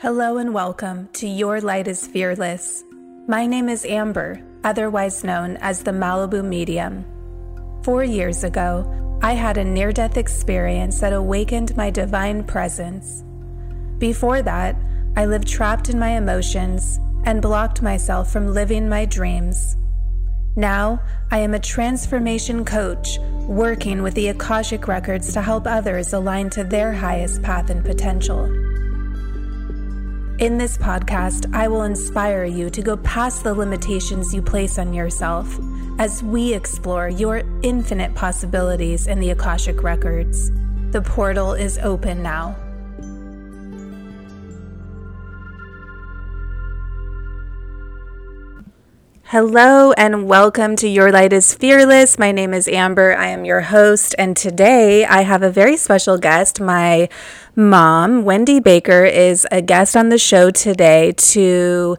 Hello and welcome to Your Light is Fearless. My name is Amber, otherwise known as the Malibu Medium. Four years ago, I had a near death experience that awakened my divine presence. Before that, I lived trapped in my emotions and blocked myself from living my dreams. Now, I am a transformation coach working with the Akashic Records to help others align to their highest path and potential. In this podcast, I will inspire you to go past the limitations you place on yourself as we explore your infinite possibilities in the Akashic Records. The portal is open now. Hello and welcome to Your Light is Fearless. My name is Amber. I am your host, and today I have a very special guest. My mom, Wendy Baker, is a guest on the show today to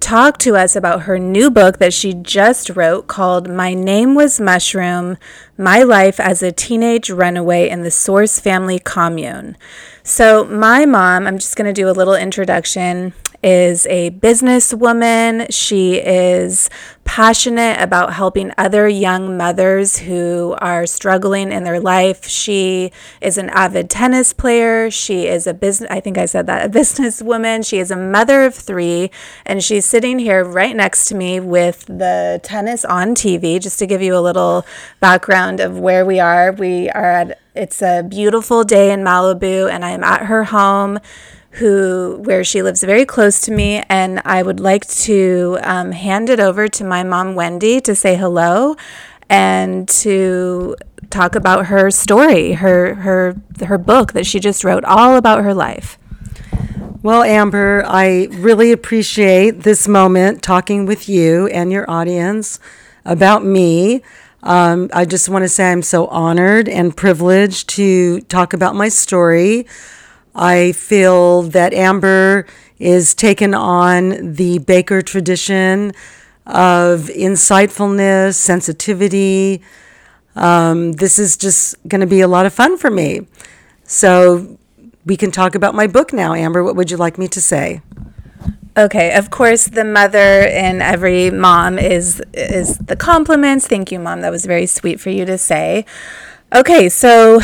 talk to us about her new book that she just wrote called My Name Was Mushroom My Life as a Teenage Runaway in the Source Family Commune. So, my mom, I'm just going to do a little introduction is a businesswoman. She is passionate about helping other young mothers who are struggling in their life. She is an avid tennis player. She is a business, I think I said that, a businesswoman. She is a mother of three, and she's sitting here right next to me with the tennis on TV. Just to give you a little background of where we are, we are at, it's a beautiful day in Malibu, and I am at her home who where she lives very close to me and i would like to um, hand it over to my mom wendy to say hello and to talk about her story her her her book that she just wrote all about her life. Well amber i really appreciate this moment talking with you and your audience about me. Um, i just want to say i'm so honored and privileged to talk about my story I feel that Amber is taken on the Baker tradition of insightfulness, sensitivity. Um, this is just going to be a lot of fun for me. So we can talk about my book now. Amber, what would you like me to say? Okay, of course, the mother in every mom is is the compliments. Thank you, mom. That was very sweet for you to say. Okay, so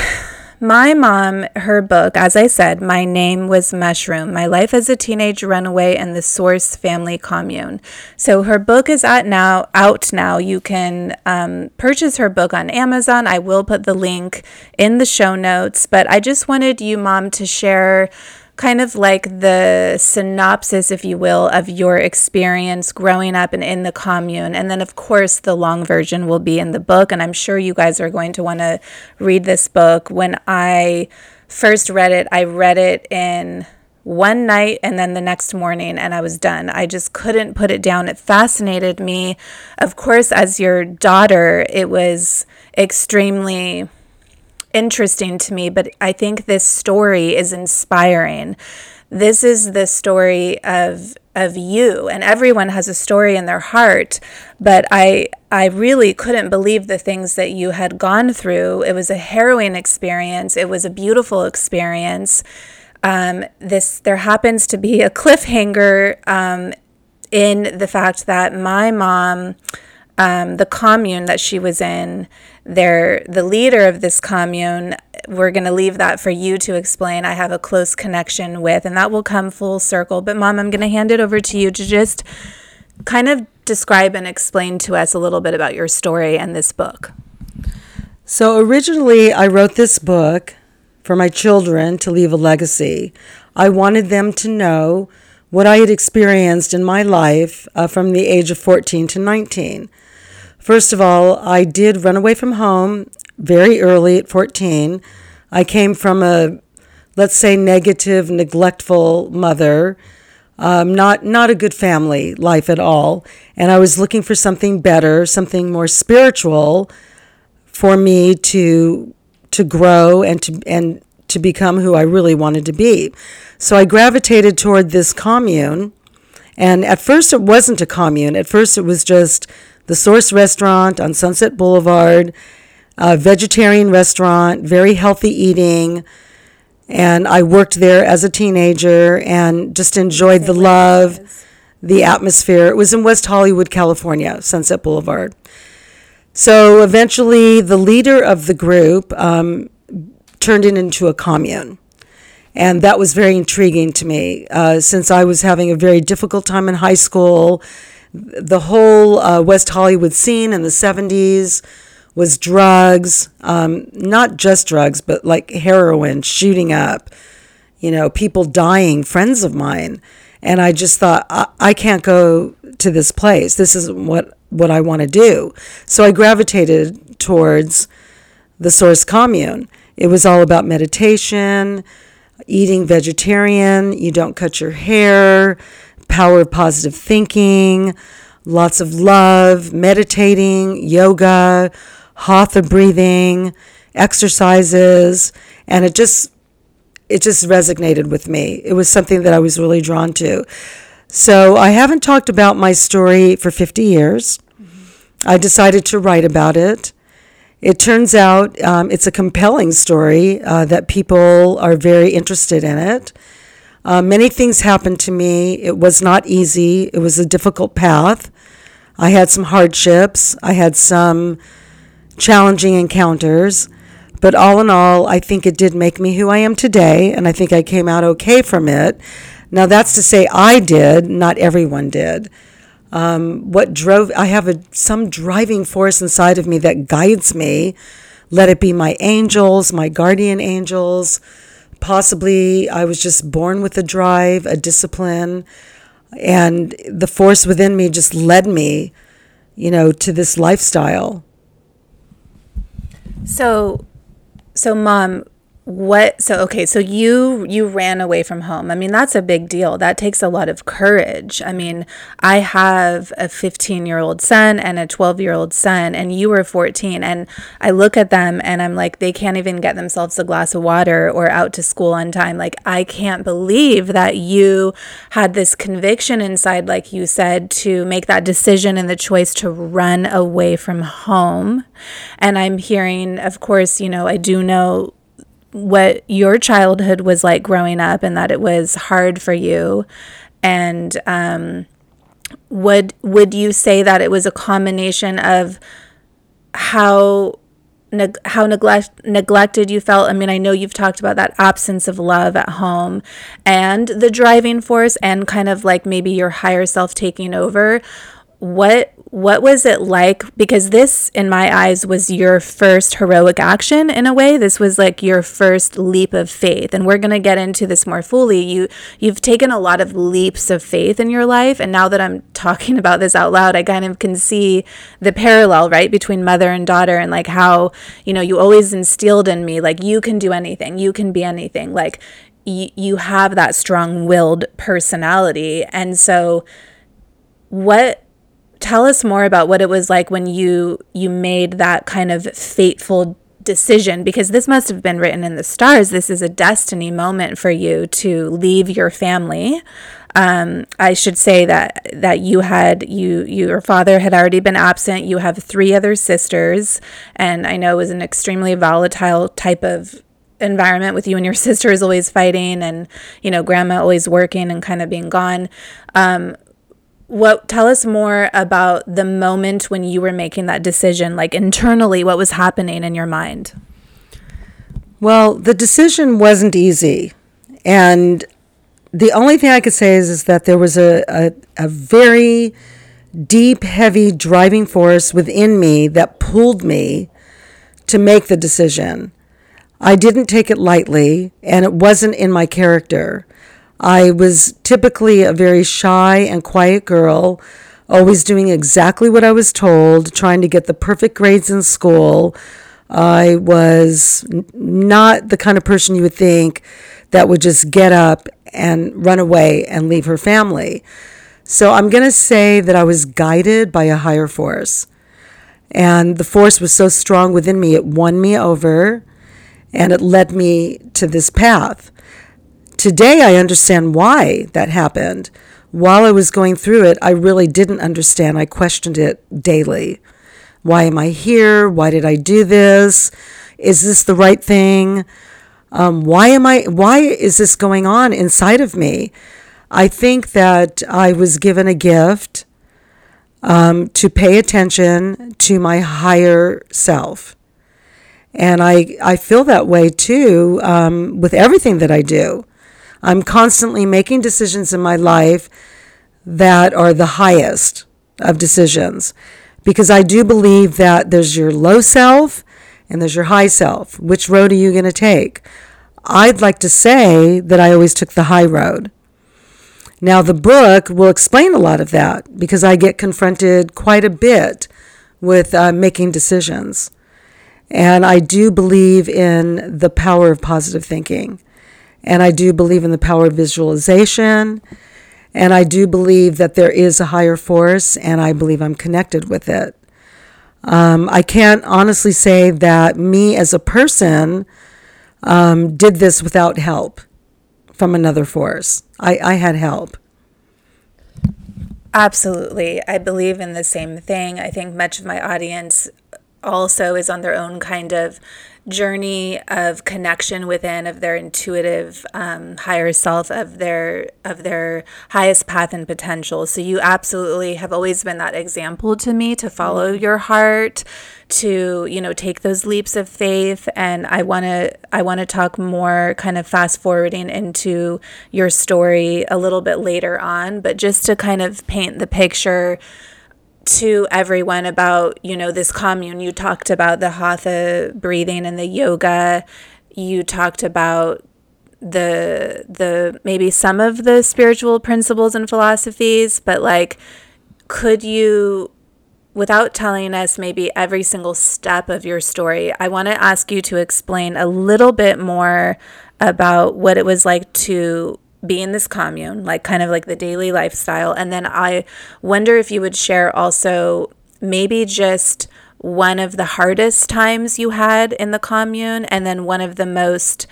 my mom, her book, as I said, My Name Was Mushroom My Life as a Teenage Runaway in the Source Family Commune. So her book is out now. Out now. You can um, purchase her book on Amazon. I will put the link in the show notes. But I just wanted you, mom, to share kind of like the synopsis, if you will, of your experience growing up and in the commune. And then, of course, the long version will be in the book. And I'm sure you guys are going to want to read this book. When I first read it, I read it in one night and then the next morning and I was done. I just couldn't put it down. It fascinated me. Of course, as your daughter, it was extremely interesting to me, but I think this story is inspiring. This is the story of of you and everyone has a story in their heart but i i really couldn't believe the things that you had gone through. It was a harrowing experience. It was a beautiful experience. Um, this there happens to be a cliffhanger um, in the fact that my mom um, the commune that she was in, there the leader of this commune, we're going to leave that for you to explain. I have a close connection with, and that will come full circle. But, Mom, I'm going to hand it over to you to just kind of describe and explain to us a little bit about your story and this book. So, originally, I wrote this book for my children to leave a legacy. I wanted them to know what I had experienced in my life uh, from the age of 14 to 19. First of all, I did run away from home very early at 14. I came from a, let's say, negative, neglectful mother, um, not not a good family life at all, and I was looking for something better, something more spiritual, for me to to grow and to and to become who I really wanted to be. So I gravitated toward this commune, and at first it wasn't a commune. At first it was just the Source Restaurant on Sunset Boulevard, a vegetarian restaurant, very healthy eating. And I worked there as a teenager and just enjoyed the love, the atmosphere. It was in West Hollywood, California, Sunset Boulevard. So eventually, the leader of the group um, turned it into a commune. And that was very intriguing to me uh, since I was having a very difficult time in high school. The whole uh, West Hollywood scene in the 70s was drugs, um, not just drugs, but like heroin shooting up, you know, people dying, friends of mine. And I just thought, I, I can't go to this place. This isn't what, what I want to do. So I gravitated towards the Source Commune. It was all about meditation, eating vegetarian, you don't cut your hair, power of positive thinking, lots of love, meditating, yoga, hatha breathing, exercises, and it just it just resonated with me. It was something that I was really drawn to. So I haven't talked about my story for 50 years. Mm-hmm. I decided to write about it. It turns out um, it's a compelling story uh, that people are very interested in it. Uh, many things happened to me. It was not easy, it was a difficult path. I had some hardships, I had some challenging encounters. But all in all, I think it did make me who I am today, and I think I came out okay from it. Now, that's to say I did, not everyone did um, what drove i have a, some driving force inside of me that guides me let it be my angels my guardian angels possibly i was just born with a drive a discipline and the force within me just led me you know to this lifestyle. So so mom what so okay so you you ran away from home. I mean that's a big deal. That takes a lot of courage. I mean i have a 15 year old son and a 12 year old son and you were 14 and i look at them and i'm like they can't even get themselves a glass of water or out to school on time. Like i can't believe that you had this conviction inside like you said to make that decision and the choice to run away from home. And i'm hearing of course you know i do know what your childhood was like growing up and that it was hard for you. And um, would would you say that it was a combination of how neg- how neglect neglected you felt? I mean i know you've talked about that absence of love at home and the driving force and kind of like maybe your higher self taking over what what was it like? Because this in my eyes was your first heroic action in a way. This was like your first leap of faith. And we're going to get into this more fully. You you've taken a lot of leaps of faith in your life. And now that I'm talking about this out loud I kind of can see the parallel right between mother and daughter and like how you know you always instilled in me like you can do anything you can be anything. Like y- you have that strong-willed personality. And so what tell us more about what it was like when you you made that kind of fateful decision because this must have been written in the stars this is a destiny moment for you to leave your family um, I should say that that you had you your father had already been absent. You have three other sisters, and I know it was an extremely volatile type of environment with you and your sisters always fighting, and you know grandma always working and kind of being gone. Um, what tell us more about the moment when you were making that decision like internally what was happening in your mind? Well the decision wasn't easy. And the only thing i could say is, is that there was a, a, a very deep heavy driving force within me that pulled me to make the decision. I didn't take it lightly and it wasn't in my character I was typically a very shy and quiet girl, always doing exactly what I was told, trying to get the perfect grades in school. I was not the kind of person you would think that would just get up and run away and leave her family. So I'm going to say that I was guided by a higher force. And the force was so strong within me, it won me over and it led me to this path. Today, I understand why that happened. While I was going through it, I really didn't understand. I questioned it daily. Why am I here? Why did I do this? Is this the right thing? Um, why am I? Why is this going on inside of me? I think that I was given a gift um, to pay attention to my higher self. And I, I feel that way too um, with everything that I do. I'm constantly making decisions in my life that are the highest of decisions because I do believe that there's your low self and there's your high self. Which road are you going to take? I'd like to say that I always took the high road. Now, the book will explain a lot of that because I get confronted quite a bit with uh, making decisions. And I do believe in the power of positive thinking. And I do believe in the power of visualization. And I do believe that there is a higher force, and I believe I'm connected with it. Um, I can't honestly say that me as a person um, did this without help from another force. I, I had help. Absolutely. I believe in the same thing. I think much of my audience also is on their own kind of journey of connection within of their intuitive um, higher self of their of their highest path and potential so you absolutely have always been that example to me to follow mm-hmm. your heart to you know take those leaps of faith and i want to i want to talk more kind of fast forwarding into your story a little bit later on but just to kind of paint the picture to everyone about, you know, this commune. You talked about the hatha breathing and the yoga. You talked about the the maybe some of the spiritual principles and philosophies, but like could you without telling us maybe every single step of your story, I want to ask you to explain a little bit more about what it was like to be in this commune, like kind of like the daily lifestyle. And then I wonder if you would share also maybe just one of the hardest times you had in the commune and then one of the most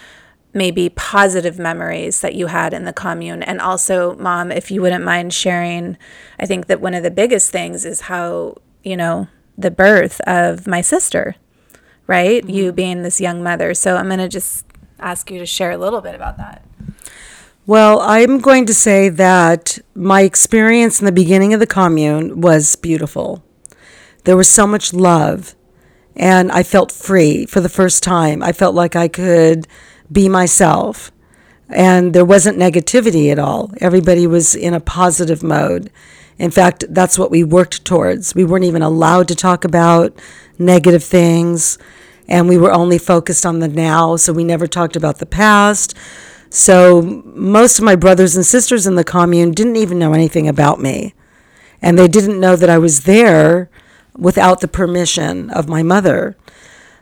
maybe positive memories that you had in the commune. And also, mom, if you wouldn't mind sharing, I think that one of the biggest things is how, you know, the birth of my sister, right? Mm-hmm. You being this young mother. So I'm going to just ask you to share a little bit about that. Well, I'm going to say that my experience in the beginning of the commune was beautiful. There was so much love, and I felt free for the first time. I felt like I could be myself, and there wasn't negativity at all. Everybody was in a positive mode. In fact, that's what we worked towards. We weren't even allowed to talk about negative things, and we were only focused on the now, so we never talked about the past so most of my brothers and sisters in the commune didn't even know anything about me. And they didn't know that I was there without the permission of my mother.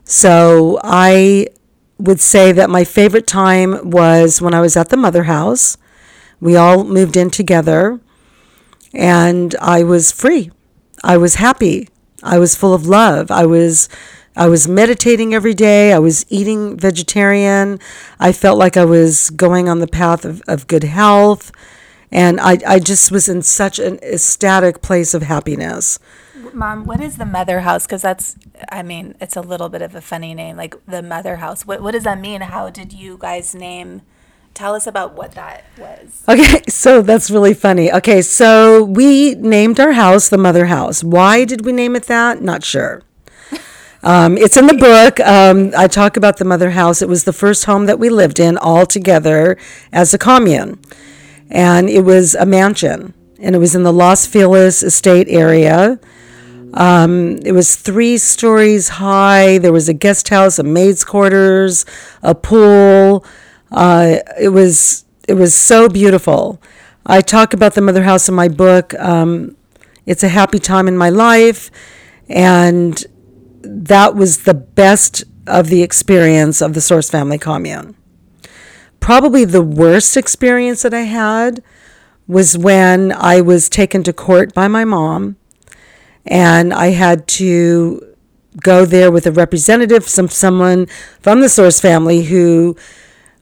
So I would say that my favorite time was when I was at the mother house. We all moved in together and I was free. I was happy. I was full of love. I was I was meditating every day. I was eating vegetarian. I felt like I was going on the path of, of good health. And I, I just was in such an ecstatic place of happiness. Mom, what is the mother house? Because that's, I mean, it's a little bit of a funny name, like the mother house. What, what does that mean? How did you guys name? Tell us about what that was. Okay, so that's really funny. Okay, so we named our house the mother house. Why did we name it that? Not sure. Um, it's in the book. Um, I talk about the mother house. It was the first home that we lived in all together as a commune. And it was a mansion. And it was in the Los Feliz estate area. Um, it was three stories high. There was a guest house, a maid's quarters, a pool. Uh, it was it was so beautiful. I talk about the mother house in my book. Um, it's a happy time in my life, and that was the best of the experience of the Source Family Commune. Probably the worst experience that I had was when I was taken to court by my mom and I had to go there with a representative, some someone from the Source family who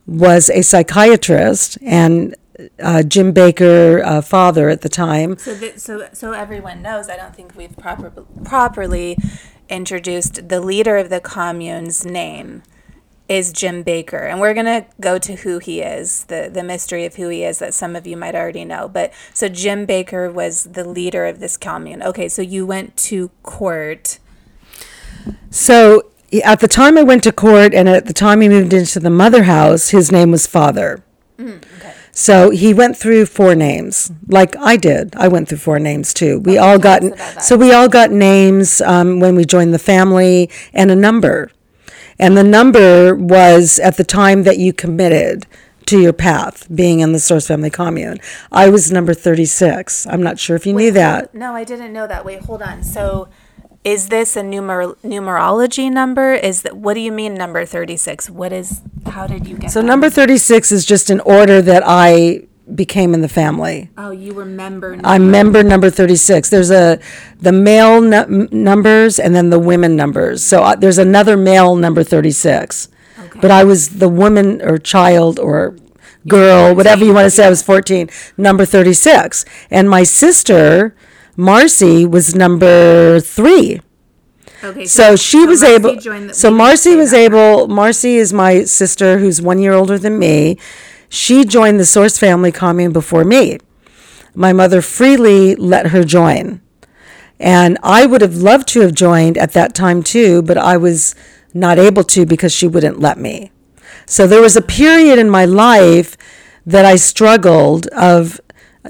was a psychiatrist and uh, Jim Baker, uh, father at the time. So, th- so, so everyone knows. I don't think we've proper- properly introduced the leader of the commune's name is Jim Baker. And we're going to go to who he is, the, the mystery of who he is that some of you might already know. But so Jim Baker was the leader of this commune. Okay, so you went to court. So at the time I went to court and at the time he moved into the mother house, his name was Father. Mm. So he went through four names, like I did. I went through four names too. We all got so we all got names um, when we joined the family and a number, and the number was at the time that you committed to your path, being in the Source Family Commune. I was number thirty six. I'm not sure if you Wait, knew that. No, I didn't know that. Wait, hold on. So is this a numer- numerology number? Is that what do you mean number 36? What is how did you get So that? number thirty six is just an order that I became in the family. Oh, you were member I'm member number 36. There's a the male nu- numbers and then the women numbers. So uh, there's another male number 36. Okay. But I was the woman or child or girl, whatever you want to say. I was 14, number 36. And my sister, Marcy, was number 3. Okay. So she was Marcy able. the- so Marcy was able. Marcy is my sister, who's one year older than me. She joined the Source Family Commune before me. My mother freely let her join, and I would have loved to have joined at that time too, but I was not able to because she wouldn't let me. So there was a period in my life that I struggled of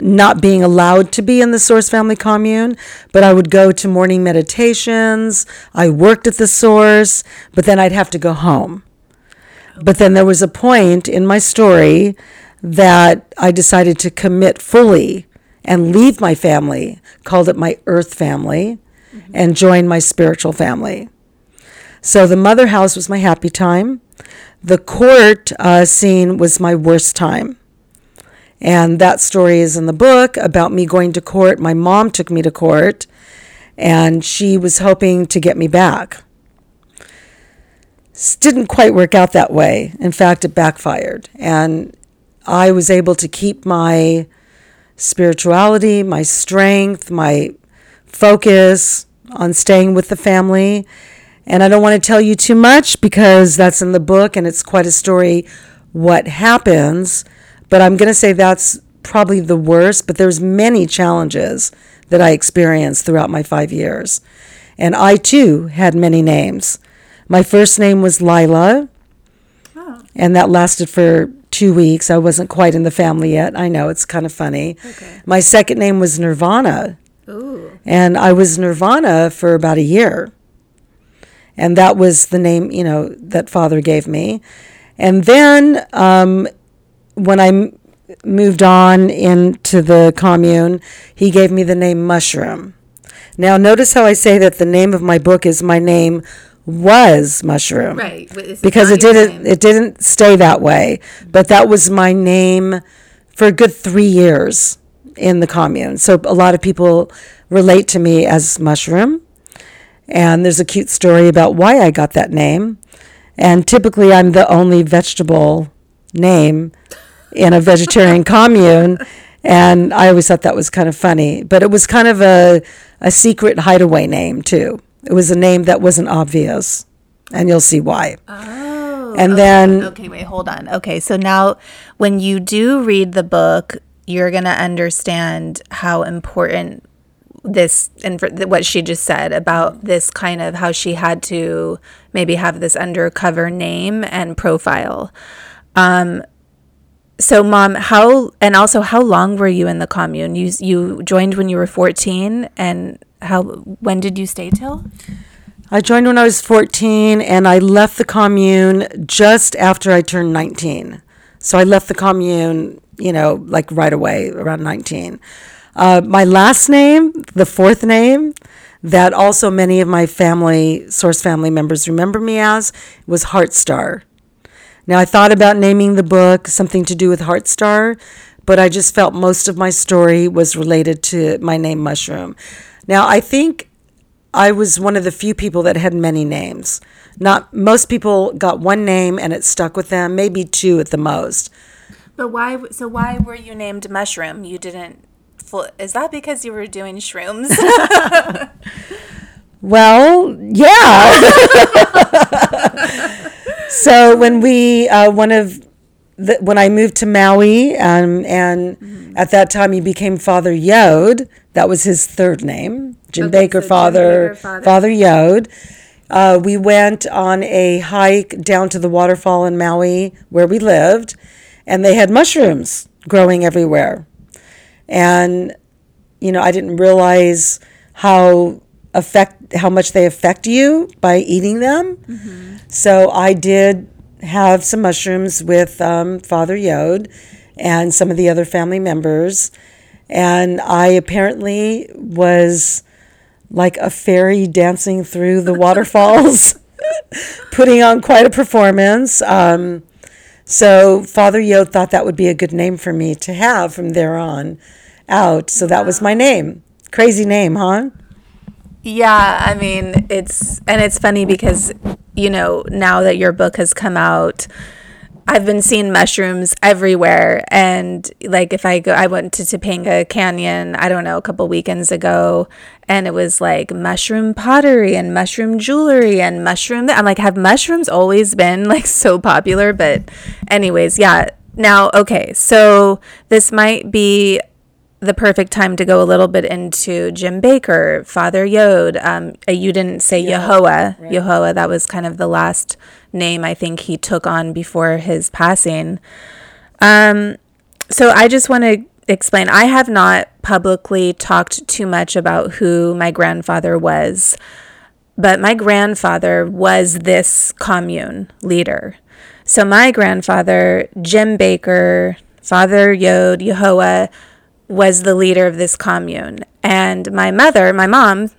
not being allowed to be in the Source Family Commune, but I would go to morning meditations. I worked at the Source, but then I'd have to go home. But then there was a point in my story that I decided to commit fully and leave my family, called it my earth family, and join my spiritual family. So the mother house was my happy time. The court uh, scene was my worst time. And that story is in the book about me going to court. My mom took me to court, and she was hoping to get me back. S- Didn't quite work out that way. In fact, it backfired. And I was able to keep my spirituality, my strength, my focus on staying with the family. And I don't want to tell you too much because that's in the book and it's quite a story what happens, but I'm going to say that's probably the worst, but there's many challenges that I experienced throughout my 5 years. And I too had many names. My first name was Lila, Oh, and that lasted for two weeks. I wasn't quite in the family yet. I know it's kind of funny. Okay. My second name was Nirvana, Ooh. and I was Nirvana for about a year. And that was the name, you know, that father gave me. And then um, when I m- moved on into the commune, he gave me the name Mushroom. Now, notice how I say that the name of my book is my name was Mushroom Right. because it didn't name. it didn't stay that way but that was my name for a good three years in the commune so a lot of people relate to me as mushroom and there's a cute story about why i got that name and typically i'm the only vegetable name in a vegetarian commune and i always thought that was kind of funny but it was kind of a, a secret hideaway name too it was a name that wasn't obvious and you'll see why Oh. and okay. then Okay, wait, hold on. Okay, so now when you do read the book, you're going to understand how important this and for- what she just said about this kind of how she had to maybe have this undercover name and profile. Um so mom, how and also how long were you in the commune? You you joined when you were 14 and how when did you stay till? I joined when I was 14 and I left the commune just after I turned 19. So I left the commune, you know, like right away around 19. Uh, my last name, the fourth name, that also many of my family, source family members remember me as, was Heartstar. Now I thought about naming the book something to do with Heartstar, but I just felt most of my story was related to my name Mushroom. Now I think I was one of the few people that had many names. Not most people got one name and it stuck with them, maybe two at the most. But why? So why were you named Mushroom? You didn't. Is that because you were doing shrooms? Well, yeah. so when we uh, one of the, when I moved to Maui, um, and mm-hmm. at that time he became Father Yod. That was his third name, Jim okay, so Father, Jim Father Father Yod. Uh, we went on a hike down to the waterfall in Maui where we lived, and they had mushrooms growing everywhere. And you know, I didn't realize how affect how much they affect you by eating them. Mm-hmm. So I did have some mushrooms with um, Father Yod and some of the other family members, and I apparently was like a fairy dancing through the waterfalls, putting on quite a performance. Um, so Father Yod thought that would be a good name for me to have from there on out. So that was my name. Crazy name, huh? Yeah, I mean, it's and it's funny because you know, now that your book has come out, I've been seeing mushrooms everywhere. And like if I go, I went to Topanga Canyon, I don't know, a couple weekends ago, and it was like mushroom pottery and mushroom jewelry and mushroom. I'm like, have mushrooms always been like so popular? But, anyways, yeah. Now, okay, so this might be the perfect time to go a little bit into Jim Baker, Father Yod. Um, uh, you didn't say yeah, Yehoah. Right. Yehoah, that was kind of the last name I think he took on before his passing. Um, so I just want to explain I have not publicly talked too much about who my grandfather was, but my grandfather was this commune leader. So my grandfather, Jim Baker, Father Yod, Yehoah, was the leader of this commune. And my mother, my mom,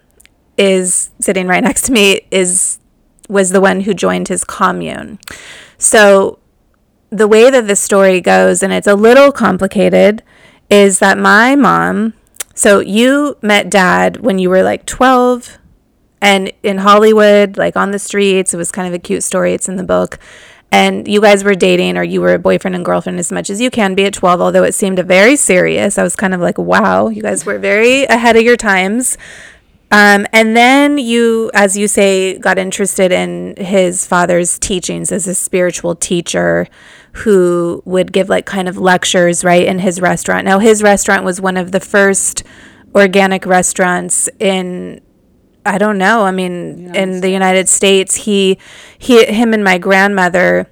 is sitting right next to me, is was the one who joined his commune. So the way that the story goes, and it's a little complicated, is that my mom, so you met dad when you were like 12 and in Hollywood, like on the streets. It was kind of a cute story. It's in the book and you guys were dating or you were a boyfriend and girlfriend as much as you can be at 12 although it seemed very serious. I was kind of like wow you guys were very ahead of your times. Um, and then you as you say got interested in his father's teachings as a spiritual teacher who would give like kind of lectures right in his restaurant. Now his restaurant was one of the first organic restaurants in I don't know. I mean, in the United States, he, he, him, and my grandmother,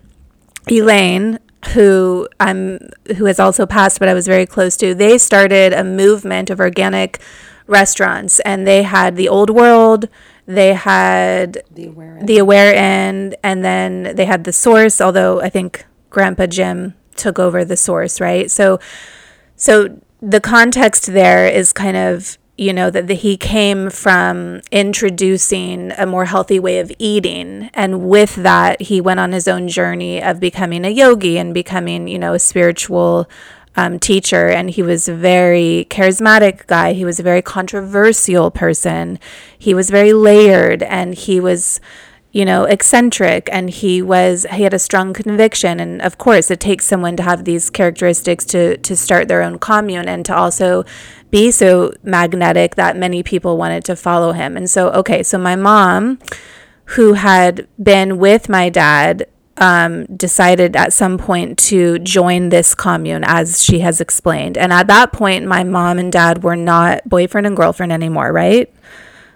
Elaine, who I'm, who has also passed, but I was very close to. They started a movement of organic restaurants, and they had the Old World. They had the Aware Inn. the Aware Inn and then they had the Source. Although I think Grandpa Jim took over the Source, right? So, so the context there is kind of you know that the, he came from introducing a more healthy way of eating. And with that he went on his own journey of becoming a yogi and becoming you know a spiritual um, teacher. And he was a very charismatic guy. He was a very controversial person. He was very layered and he was you know, eccentric. And he was he had a strong conviction. And of course it takes someone to have these characteristics to to start their own commune and to also be so magnetic that many people wanted to follow him. And so okay, so my mom who had been with my dad um, decided at some point to join this commune, as she has explained. And at that point, my mom and dad were not boyfriend and girlfriend anymore, right?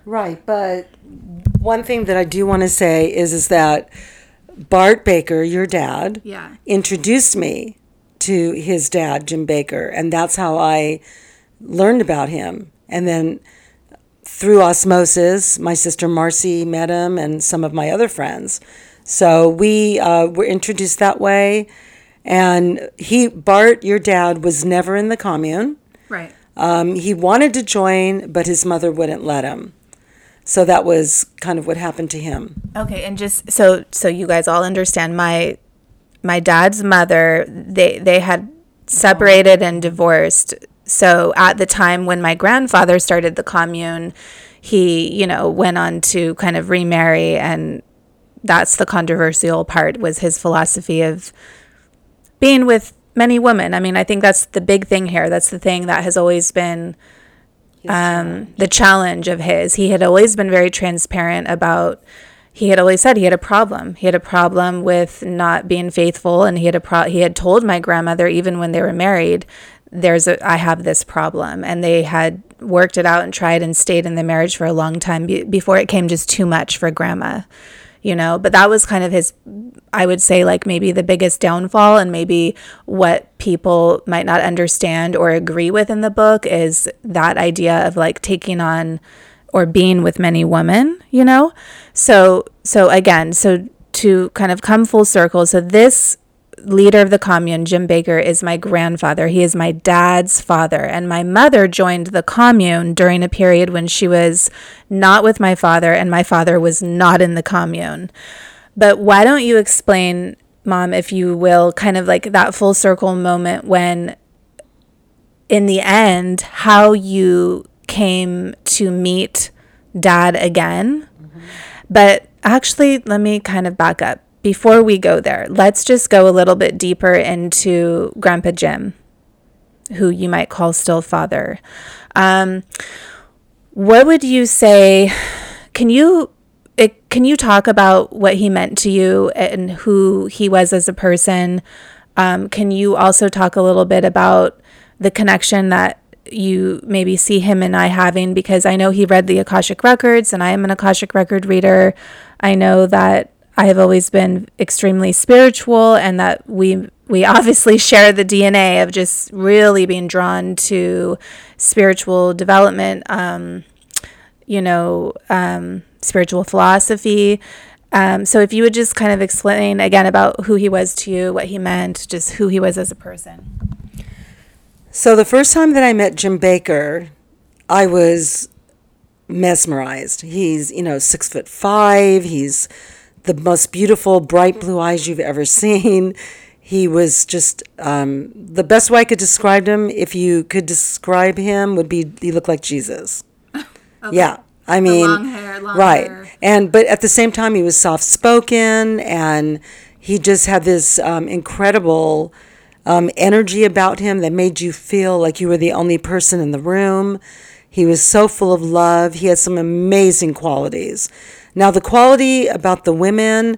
Right. But one thing that I do want to say is is that Bart Baker, your dad, yeah. introduced me to his dad, Jim Baker, and that's how I learned about him. And then through osmosis, my sister Marcy met him and some of my other friends. So we uh, were introduced that way. And he, Bart, your dad, was never in the commune. Right. Um, he wanted to join, but his mother wouldn't let him. So that was kind of what happened to him. Okay, and just so so you guys all understand, my my dad's mother they they had separated and divorced. So at the time when my grandfather started the commune, he you know went on to kind of remarry, and that's the controversial part was his philosophy of being with many women. I mean, I think that's the big thing here. That's the thing that has always been um, the challenge of his. He had always been very transparent about he had always said he had a problem. He had a problem with not being faithful, and he had a pro- he had told my grandmother even when they were married, "There's a I have this problem," and they had worked it out and tried and stayed in the marriage for a long time be- before it came just too much for grandma, you know. But that was kind of his, I would say, like maybe the biggest downfall, and maybe what people might not understand or agree with in the book is that idea of like taking on or being with many women, you know? So so again, so to kind of come full circle, so this leader of the commune, Jim Baker, is my grandfather. He is my dad's father. And my mother joined the commune during a period when she was not with my father and my father was not in the commune. But why don't you explain, Mom, if you will, kind of like that full circle moment when, in the end, how you came to meet dad again. Mm-hmm. But actually, let me kind of back up. Before we go there, let's just go a little bit deeper into Grandpa Jim, who you might call still father. Um, what would you say? Can you it, can you talk about what he meant to you and who he was as a person? Um, can you also talk a little bit about the connection that you maybe see him and I having because I know he read the Akashic records and I am an Akashic record reader. I know that I have always been extremely spiritual and that we we obviously share the DNA of just really being drawn to spiritual development, um, you know, um, spiritual philosophy. Um, so if you would just kind of explain again about who he was to you, what he meant, just who he was as a person. So the first time that I met Jim Baker, I was mesmerized. He's, you know, six foot five. He's the most beautiful, bright blue eyes you've ever seen. He was just um, the best way I could describe him. If you could describe him, would be he looked like Jesus. Okay. Yeah, I mean, long hair, long right. Hair. And but at the same time, he was soft spoken, and he just had this um, incredible um, energy about him that made you feel like you were the only person in the room. He was so full of love. He had some amazing qualities. Now, the quality about the women,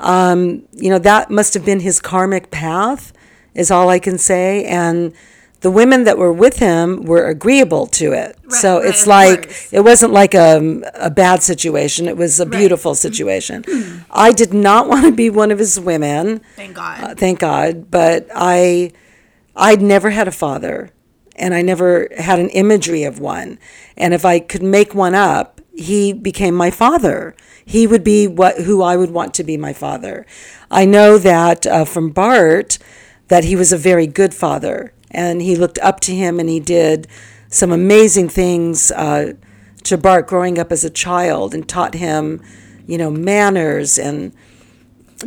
um, you know, that must have been his karmic path, is all I can say. And the women that were with him were agreeable to it. Right, so right, it's like course. it wasn't like a, a bad situation. It was a right. beautiful situation. I did not want to be one of his women. Thank God. Uh, thank God. But I, I'd never had a father, and I never had an imagery of one. And if I could make one up, he became my father. He would be what who I would want to be my father. I know that uh, from Bart that he was a very good father and he looked up to him and he did some amazing things uh, to Bart growing up as a child and taught him, you know, manners and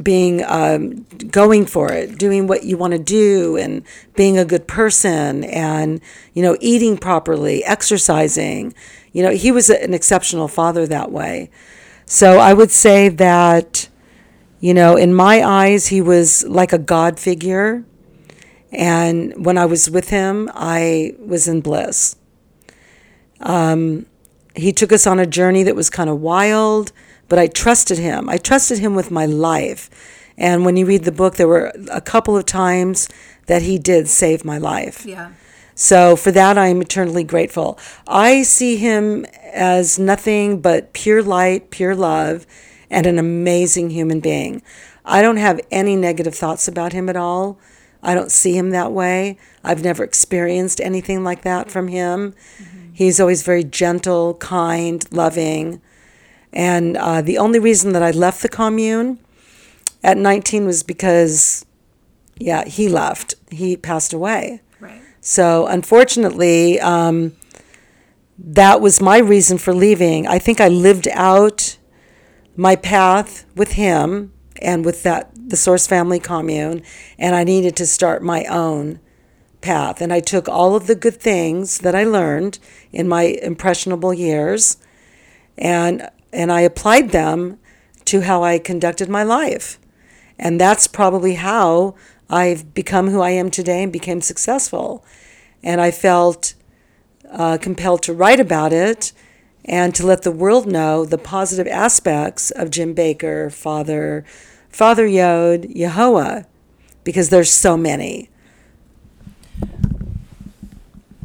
being um, going for it, doing what you want to do, and being a good person, and you know, eating properly, exercising. You know, he was an exceptional father that way. So I would say that, you know, in my eyes, he was like a God figure and when I was with him, I was in bliss. Um, he took us on a journey that was kind of wild, but I trusted him. I trusted him with my life. And when you read the book, there were a couple of times that he did save my life. Yeah. So for that, I am eternally grateful. I see him as nothing but pure light, pure love, and an amazing human being. I don't have any negative thoughts about him at all. I don't see him that way. I've never experienced anything like that from him. Mm-hmm. He's always very gentle, kind, loving. And uh, the only reason that I left the commune at 19 was because, yeah, he left. He passed away. So unfortunately, um, that was my reason for leaving. I think I lived out my path with him and with that the Source Family Commune, and I needed to start my own path. And I took all of the good things that I learned in my impressionable years, and and I applied them to how I conducted my life. And that's probably how I've become who I am today and became successful. And I felt uh, compelled to write about it and to let the world know the positive aspects of Jim Baker, Father, Father Yod, Yehovah, because there's so many.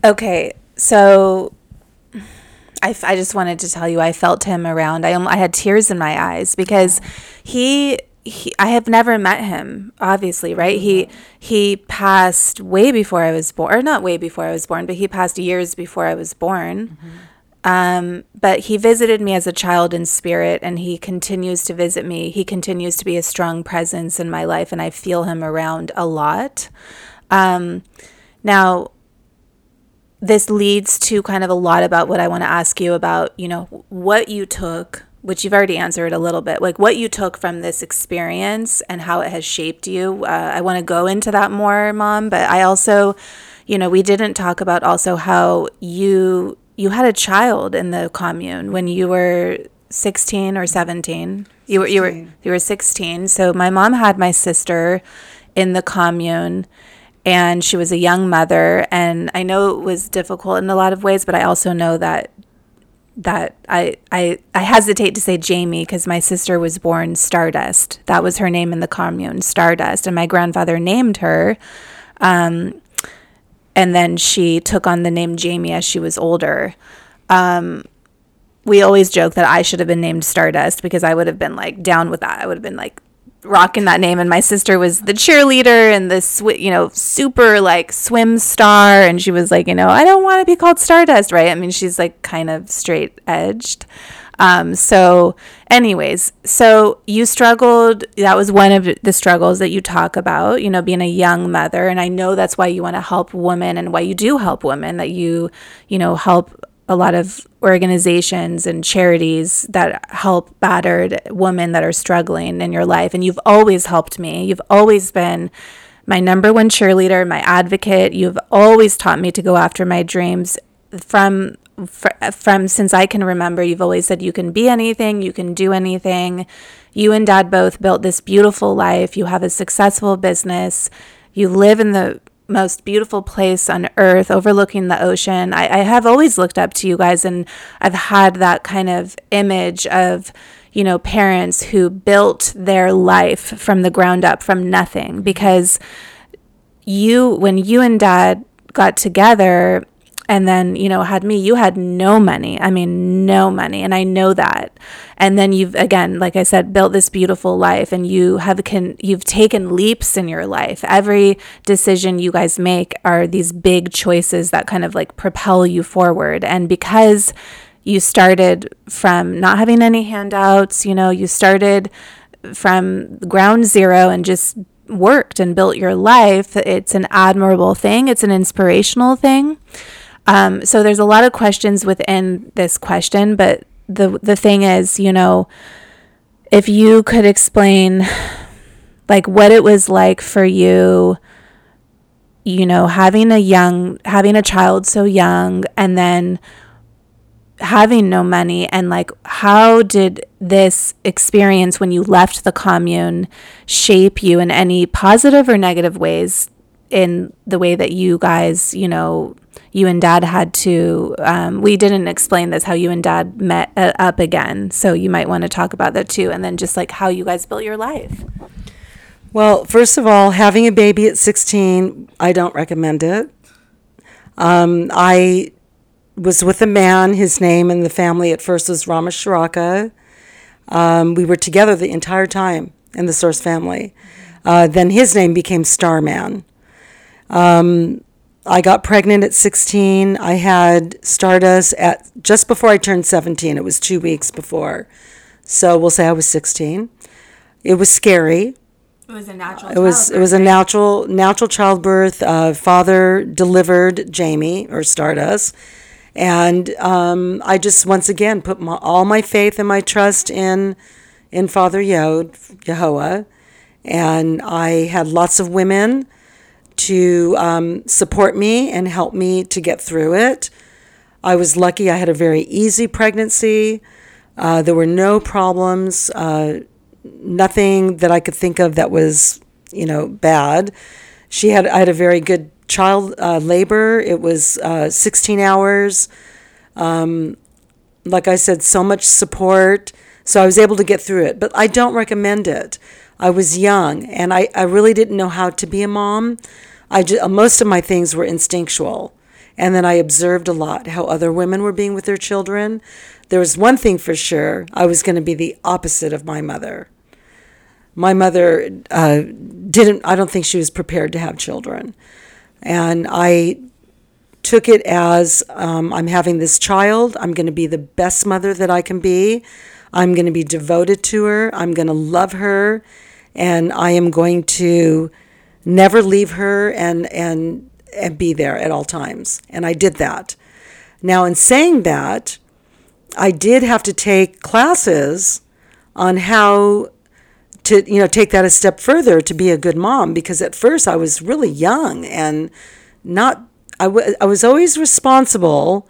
Okay, so I, I just wanted to tell you I felt him around. I, I had tears in my eyes because he he, I have never met him, obviously, right? He he passed way before I was born, or not way before I was born, but he passed years before I was born. Mm-hmm. Um, but he visited me as a child in spirit, and he continues to visit me. He continues to be a strong presence in my life, and I feel him around a lot. Um, now, this leads to kind of a lot about what I want to ask you about, you know, what you took, which you've already answered a little bit, like what you took from this experience and how it has shaped you. Uh, I want to go into that more, mom, but I also, you know, we didn't talk about also how you you had a child in the commune when you were 16 or 17 you were you were you were 16 so my mom had my sister in the commune and she was a young mother. And i know it was difficult in a lot of ways but i also know that that i i, I hesitate to say jamie because my sister was born stardust that was her name in the commune stardust and my grandfather named her um, and then she took on the name Jamie as she was older. Um, we always joke that I should have been named Stardust because I would have been like down with that. I would have been like rocking that name and my sister was the cheerleader and the sw- you know super like swim star and she was like you know I don't want to be called Stardust right I mean she's like kind of straight edged um, so, anyways, so you struggled. That was one of the struggles that you talk about, you know, being a young mother. And I know that's why you want to help women and why you do help women, that you, you know, help a lot of organizations and charities that help battered women that are struggling in your life. And you've always helped me. You've always been my number one cheerleader, my advocate. You've always taught me to go after my dreams from from since I can remember, you've always said you can be anything, you can do anything. You and dad both built this beautiful life. You have a successful business. You live in the most beautiful place on earth overlooking the ocean. I, I have always looked up to you guys, and I've had that kind of image of, you know, parents who built their life from the ground up, from nothing. Because you, when you and dad got together, and then you know had me you had no money. I mean no money. And i know that. And then you've again like i said built this beautiful life and you have can you've taken leaps in your life. Every decision you guys make are these big choices that kind of like propel you forward. And because you started from not having any handouts you know you started from ground zero and just worked and built your life it's an admirable thing. It's an inspirational thing um, so there's a lot of questions within this question, but the the thing is, you know, if you could explain like what it was like for you you know having a young having a child so young and then having no money and like how did this experience when you left the commune shape you in any positive or negative ways in the way that you guys you know you and dad had to um, we didn't explain this how you and dad met uh, up again. So you might want to talk about that too and then just like how you guys built your life. Well first of all having a baby at 16 i don't recommend it. Um, i was with a man his name and the family at first was Rama Sharaka. Um, we were together the entire time in the source family. Uh, then his name became starman um, I got pregnant at 16. I had Stardust at just before I turned 17. It was two weeks before. So we'll say I was 16. It was scary. It was a natural. It was it was a natural natural childbirth. Uh, father delivered Jamie or Stardust, and um, I just once again put my, all my faith and my trust in in Father Yod YaHoWha, and I had lots of women to um, support me and help me to get through it. I was lucky, I had a very easy pregnancy. Uh, there were no problems, uh, nothing that I could think of that was, you know, bad. She had, I had a very good child uh, labor. It was uh, 16 hours. Um, like I said, so much support. So I was able to get through it. But I don't recommend it. I was young and I, I really didn't know how to be a mom. I just, most of my things were instinctual. And then I observed a lot how other women were being with their children. There was one thing for sure I was going to be the opposite of my mother. My mother uh, didn't, I don't think she was prepared to have children. And I took it as um, I'm having this child. I'm going to be the best mother that I can be. I'm going to be devoted to her. I'm going to love her. And I am going to never leave her and, and, and be there at all times. And I did that. Now, in saying that, I did have to take classes on how to you know take that a step further to be a good mom because at first I was really young and not I, w- I was always responsible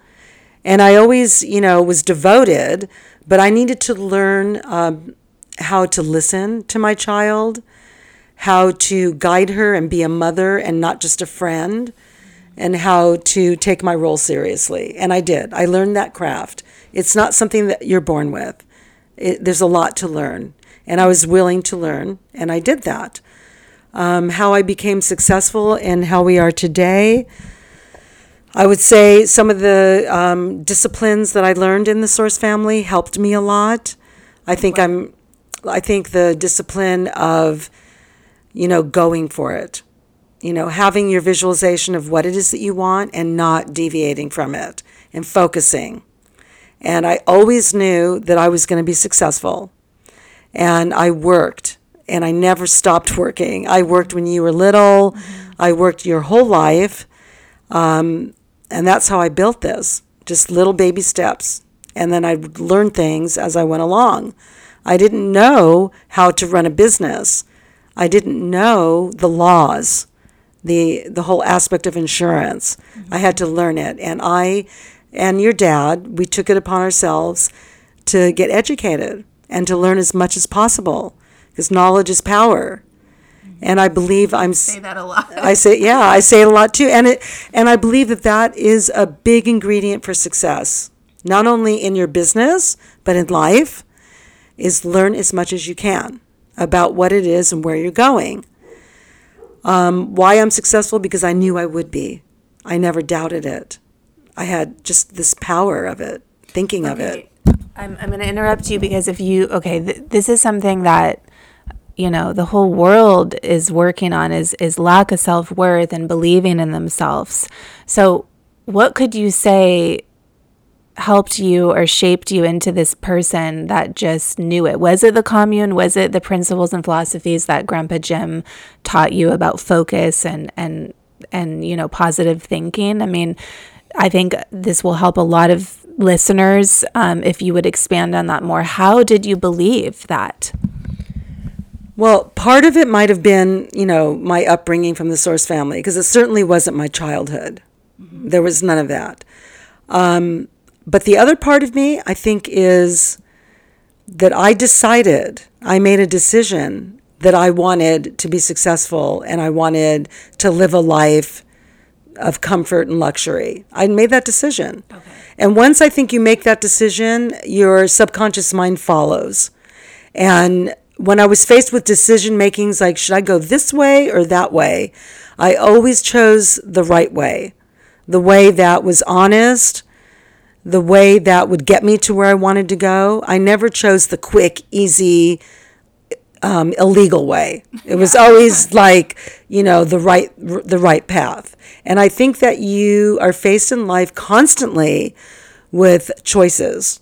and I always you know was devoted but I needed to learn um, how to listen to my child how to guide her and be a mother and not just a friend and how to take my role seriously and I did I learned that craft it's not something that you're born with it, there's a lot to learn and I was willing to learn, and I did that. Um, how I became successful and how we are today. I would say some of the um, disciplines that I learned in the Source family helped me a lot. I think I'm, I think the discipline of, you know, going for it, you know, having your visualization of what it is that you want and not deviating from it and focusing. And I always knew that I was going to be successful and I worked and I never stopped working. I worked when you were little. I worked your whole life. Um, and that's how I built this just little baby steps. And then I learned things as I went along. I didn't know how to run a business. I didn't know the laws, the the whole aspect of insurance. Mm-hmm. I had to learn it, and I and your dad, we took it upon ourselves to get educated and to learn as much as possible because knowledge is power. And I believe I'm say that a lot. I say yeah, I say it a lot too, and it and I believe that that is a big ingredient for success, not only in your business but in life. Is learn as much as you can about what it is and where you're going. Um, why I'm successful because I knew I would be. I never doubted it. I had just this power of it, thinking okay. of it. I'm, I'm going to interrupt you because if you, okay, th- this is something that, you know, the whole world is working on is, is lack of self worth and believing in themselves. So, what could you say helped you or shaped you into this person that just knew it? Was it the commune? Was it the principles and philosophies that Grandpa Jim taught you about focus and, and, and, you know, positive thinking? I mean, I think this will help a lot of listeners, um, if you would expand on that more. How did you believe that? Well, part of it might have been, you know, my upbringing from the Source family, because it certainly wasn't my childhood. Mm-hmm. There was none of that. Um, but the other part of me, I think, is that I decided, I made a decision that I wanted to be successful and I wanted to live a life of comfort and luxury. I made that decision. Okay. And once I think you make that decision, your subconscious mind follows. And when I was faced with decision makings like, should I go this way or that way? I always chose the right way, the way that was honest, the way that would get me to where I wanted to go. I never chose the quick, easy, um, illegal way. It was always like, you know, the right, the right path. And I think that you are faced in life constantly with choices.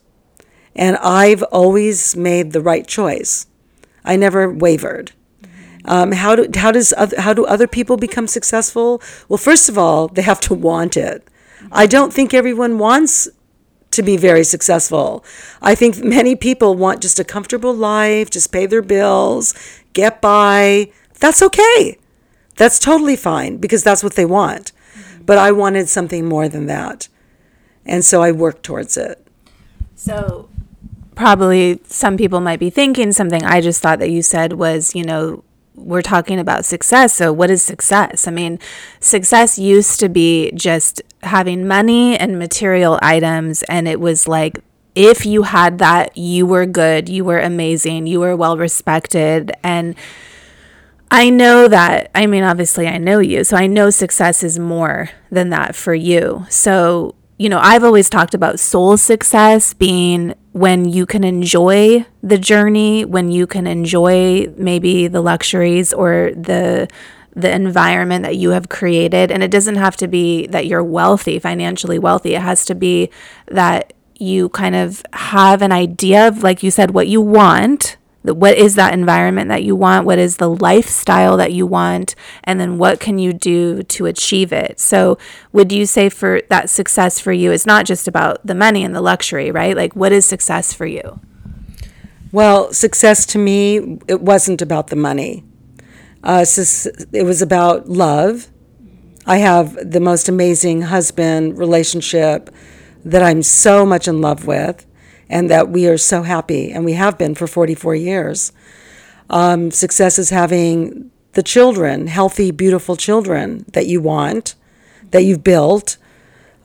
And I've always made the right choice. I never wavered. Um, how do how does other, how do other people become successful? Well, first of all, they have to want it. I don't think everyone wants to be very successful. I think many people want just a comfortable life, just pay their bills, get by. That's okay. That's totally fine because that's what they want. Mm-hmm. But I wanted something more than that. And so I worked towards it. So probably some people might be thinking something I just thought that you said was, you know, we're talking about success. So, what is success? I mean, success used to be just having money and material items, and it was like if you had that, you were good, you were amazing, you were well respected. And I know that, I mean, obviously, I know you. So I know success is more than that for you. So, you know, I've always talked about soul success being when you can enjoy the journey, when you can enjoy maybe the luxuries or the the environment that you have created. And it doesn't have to be that you're wealthy, financially wealthy. It has to be that you kind of have an idea of like you said what you want what is that environment that you want what is the lifestyle that you want and then what can you do to achieve it. So would you say for that success for you is not just about the money and the luxury right? Like what is success for you? Well success to me it wasn't about the money uh, it was about love i have the most amazing husband relationship that i'm so much in love with and that we are so happy, and we have been for 44 years. Um, success is having the children, healthy, beautiful children that you want, that you've built.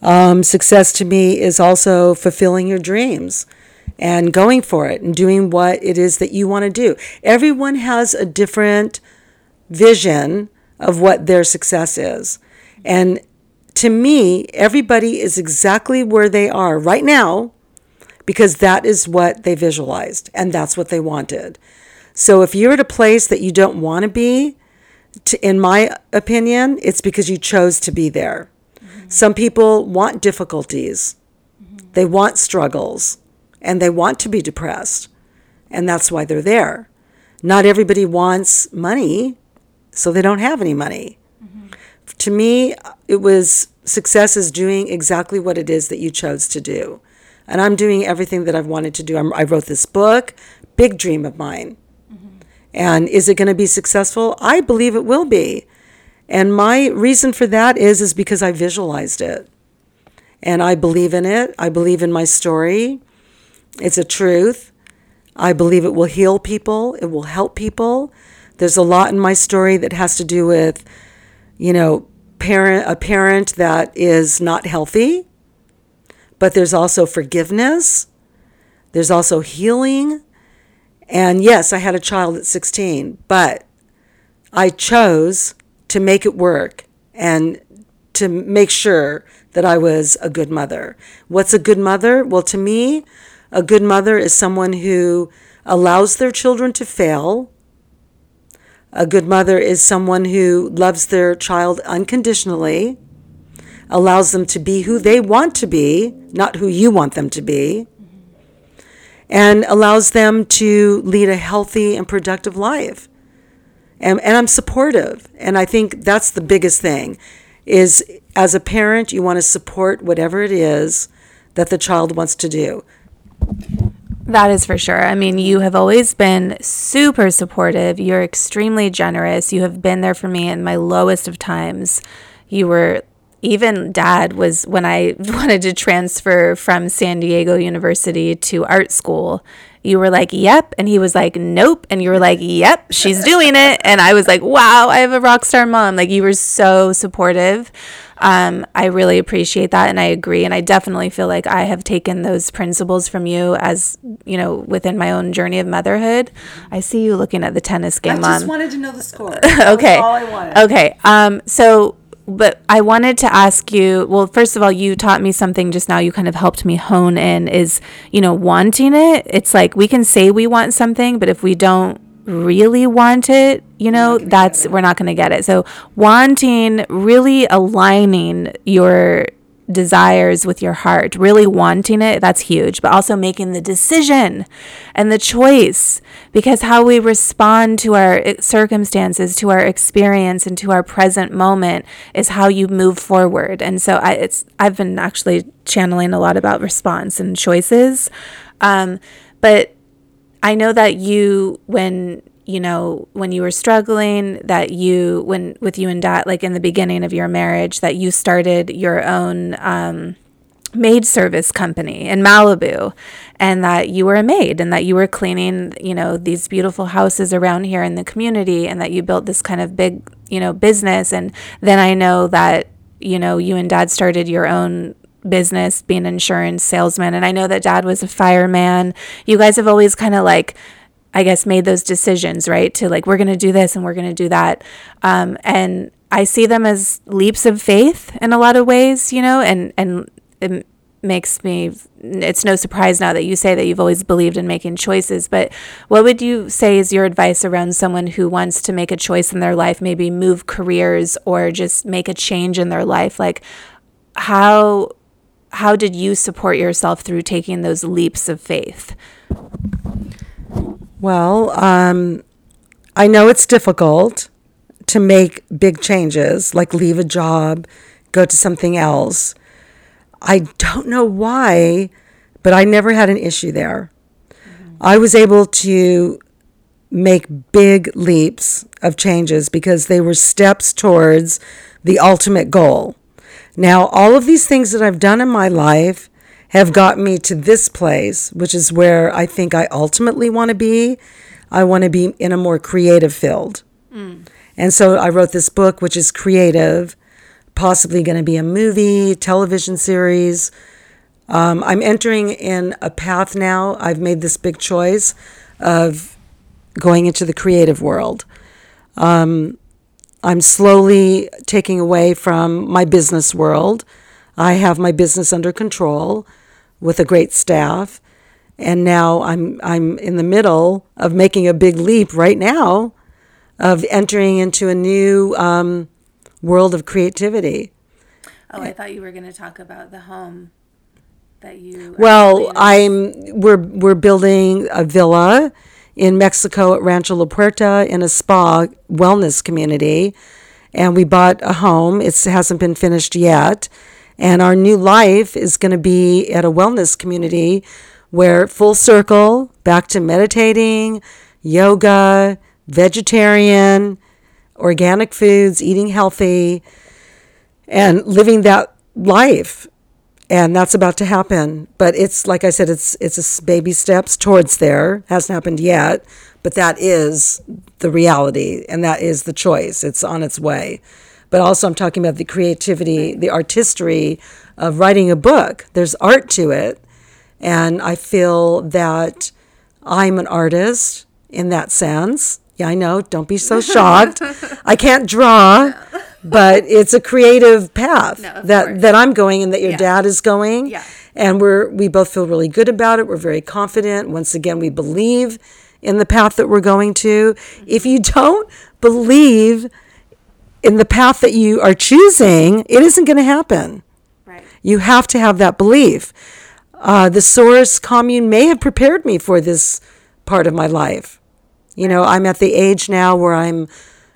Um, success to me is also fulfilling your dreams and going for it and doing what it is that you want to do. Everyone has a different vision of what their success is. And to me, everybody is exactly where they are right now because that is what they visualized and that's what they wanted. So if you're at a place that you don't want to be, to, in my opinion, it's because you chose to be there. Mm-hmm. Some people want difficulties, mm-hmm. they want struggles, and they want to be depressed. And that's why they're there. Not everybody wants money, so they don't have any money. Mm-hmm. To me, it was success is doing exactly what it is that you chose to do and I'm doing everything that I've wanted to do. I'm, i wrote this book, big dream of mine. Mm-hmm. And is it going to be successful? I believe it will be. And my reason for that is is because I visualized it. And I believe in it. I believe in my story. It's a truth. I believe it will heal people. It will help people. There's a lot in my story that has to do with, you know, parent a parent that is not healthy but there's also forgiveness, there's also healing. And yes, I had a child at 16, but I chose to make it work and to make sure that I was a good mother. What's a good mother? Well, to me, a good mother is someone who allows their children to fail. A good mother is someone who loves their child unconditionally allows them to be who they want to be, not who you want them to be, and allows them to lead a healthy and productive life. And, and I'm supportive. And I think that's the biggest thing is as a parent, you want to support whatever it is that the child wants to do. That is for sure. I mean, you have always been super supportive. You're extremely generous. You have been there for me in my lowest of times. You were even dad was when I wanted to transfer from San Diego University to art school. You were like, "Yep," and he was like, "Nope," and you were like, "Yep, she's doing it." And I was like, "Wow, I have a rock star mom!" Like you were so supportive. Um, I really appreciate that, and I agree. And I definitely feel like I have taken those principles from you as you know within my own journey of motherhood. I see you looking at the tennis game, I mom. I just wanted to know the score. okay. Okay. Um. So but I wanted to ask you well, first of all, you taught me something just now. You kind of helped me hone in is, you know, wanting it. It's like we can say we want something, but if we don't really want it, you know, that's we're not going to get it. So, wanting, really aligning your desires with your heart, really wanting it, that's huge, but also making the decision and the choice because how we respond to our circumstances, to our experience and to our present moment is how you move forward. And so I it's I've been actually channeling a lot about response and choices. Um, but I know that you when you know when you were struggling that you when with you and dad like in the beginning of your marriage that you started your own um, maid service company in Malibu and that you were a maid and that you were cleaning you know these beautiful houses around here in the community and that you built this kind of big you know business and then I know that you know you and dad started your own business, being insurance salesman. And I know that dad was a fireman. You guys have always kind of like, I guess, made those decisions, right? To like, we're going to do this and we're going to do that. Um, and I see them as leaps of faith in a lot of ways, you know, and, and it makes me, it's no surprise now that you say that you've always believed in making choices. But what would you say is your advice around someone who wants to make a choice in their life, maybe move careers or just make a change in their life? Like, how how did you support yourself through taking those leaps of faith? Well, um, I know it's difficult to make big changes, like leave a job, go to something else. I don't know why, but I never had an issue there. Mm-hmm. I was able to make big leaps of changes because they were steps towards the ultimate goal. Now, all of these things that I've done in my life have got me to this place, which is where I think I ultimately want to be. I want to be in a more creative field. Mm. And so I wrote this book, which is creative, possibly going to be a movie, television series. Um, I'm entering in a path now. I've made this big choice of going into the creative world. Um, I'm slowly taking away from my business world. I have my business under control with a great staff. And now I'm I'm in the middle of making a big leap right now of entering into a new um, world of creativity. Oh, I thought you were going to talk about the home that you. Well, I'm we're we're building a villa in Mexico at Rancho La Puerta in a spa wellness community. And we bought a home. It hasn't been finished yet. And our new life is going to be at a wellness community where full circle, back to meditating, yoga, vegetarian, organic foods, eating healthy, and living that life and that's about to happen. But it's like I said, it's it's baby steps towards there. Hasn't happened yet, but that is the reality, and that is the choice. It's on its way. But also, I'm talking about the creativity, the artistry of writing a book. There's art to it, and I feel that I'm an artist in that sense. Yeah, I know. Don't be so shocked. I can't draw but it's a creative path no, that course. that I'm going and that your yeah. dad is going. Yeah. And we're we both feel really good about it. We're very confident. Once again, we believe in the path that we're going to. Mm-hmm. If you don't believe in the path that you are choosing, it isn't going to happen. Right. You have to have that belief. Uh, the source commune may have prepared me for this part of my life. You know, I'm at the age now where I'm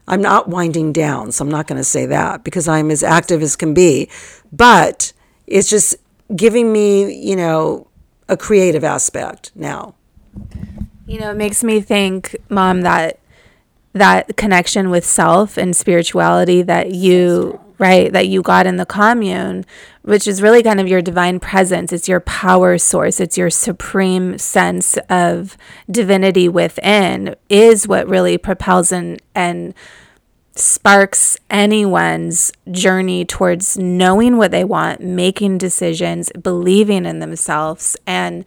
I'm not winding down, so I'm not going to say that because I'm as active as can be. But it's just giving me, you know, a creative aspect now. You know, it makes me think, Mom, that that connection with self and spirituality that you right that you got in the commune which is really kind of your divine presence. It's your power source. It's your supreme sense of divinity within is what really propels and and sparks anyone's journey towards knowing what they want, making decisions, believing in themselves, and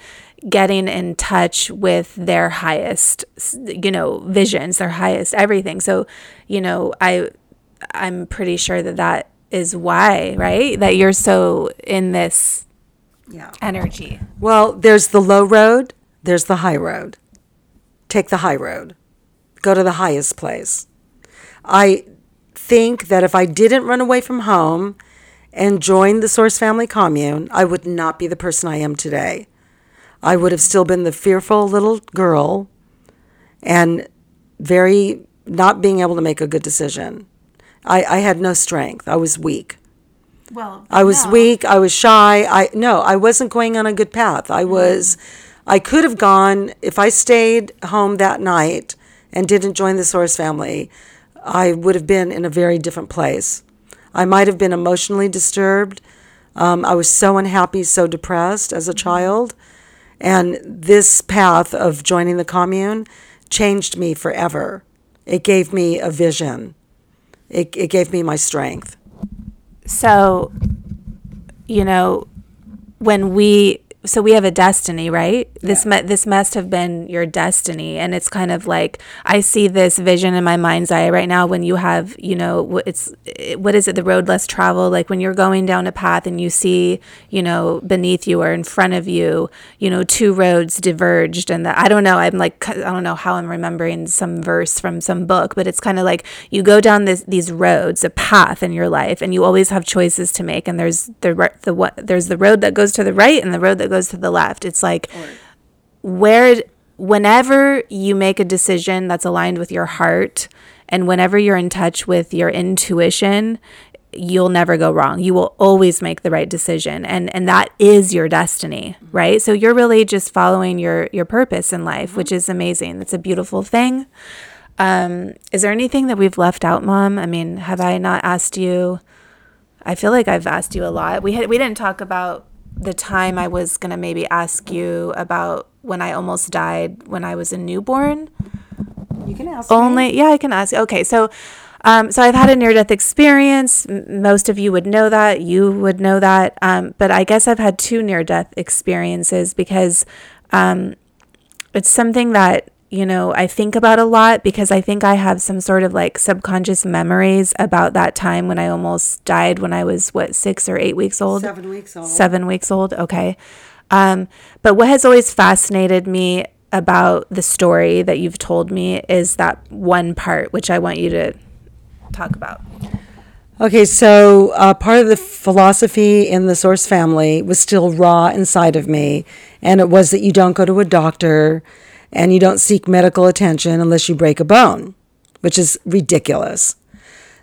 getting in touch with their highest, you know, visions, their highest everything. So, you know, I, I'm pretty sure that that is why, right? That you're so in this yeah. energy. Well, there's the low road, there's the high road. Take the high road. Go to the highest place. I think that if I didn't run away from home and join the Source Family Commune, I would not be the person I am today. I would have still been the fearful little girl and very not being able to make a good decision. I, I had no strength. I was weak. Well, I was no. weak. I was shy. I no, I wasn't going on a good path. I mm-hmm. was I could have gone if I stayed home that night and didn't join the Source family. I would have been in a very different place. I might have been emotionally disturbed. Um, I was so unhappy, so depressed as a child. And this path of joining the commune changed me forever. It gave me a vision, it, it gave me my strength. So, you know, when we so we have a destiny, right? This mu- this must have been your destiny, and it's kind of like I see this vision in my mind's eye right now. When you have, you know, it's it- what is it? The road less traveled. Like when you're going down a path and you see, you know, beneath you or in front of you, you know, two roads diverged, and the, I don't know. I'm like I don't know how I'm remembering some verse from some book, but it's kind of like you go down this these roads, a path in your life, and you always have choices to make. And there's the the what there's the road that goes to the right and the road that goes to the left. It's like where whenever you make a decision that's aligned with your heart and whenever you're in touch with your intuition you'll never go wrong. You will always make the right decision. And and that is your destiny right? So you're really just following your your purpose in life which is amazing. It's a beautiful thing. Um is there anything that we've left out mom? I mean have i not asked you? I feel like I've asked you a lot. We had we didn't talk about the time I was gonna maybe ask you about when I almost died when I was a newborn. You can ask me. Only yeah, I can ask. Okay, so um, so I've had a near death experience. M- Most of you would know that. You would know that. Um, but I guess I've had two near death experiences because um, it's something that you know I think about a lot because I think I have some sort of like subconscious memories about that time when I almost died when I was what six or eight weeks old Seven weeks old. seven weeks old. Okay. Um, but what has always fascinated me about the story that you've told me is that one part, which I want you to talk about. Okay, so uh, part of the philosophy in the Source family was still raw inside of me, and it was that you don't go to a doctor and you don't seek medical attention unless you break a bone, which is ridiculous.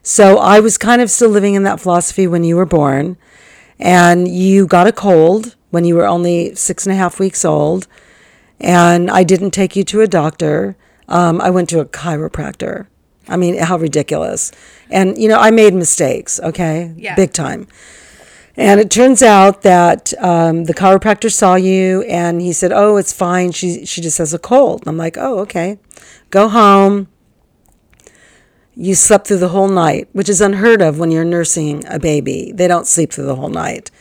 So I was kind of still living in that philosophy when you were born, and you got a cold when you were only six and a half weeks old, and I didn't take you to a doctor. Um, I went to a chiropractor. I mean, how ridiculous. And, you know, I made mistakes, okay? Yeah. Big time. And it turns out that um, the chiropractor saw you and he said, Oh, it's fine. She, she just has a cold. I'm like, Oh, okay. Go home. You slept through the whole night, which is unheard of when you're nursing a baby. They don't sleep through the whole night.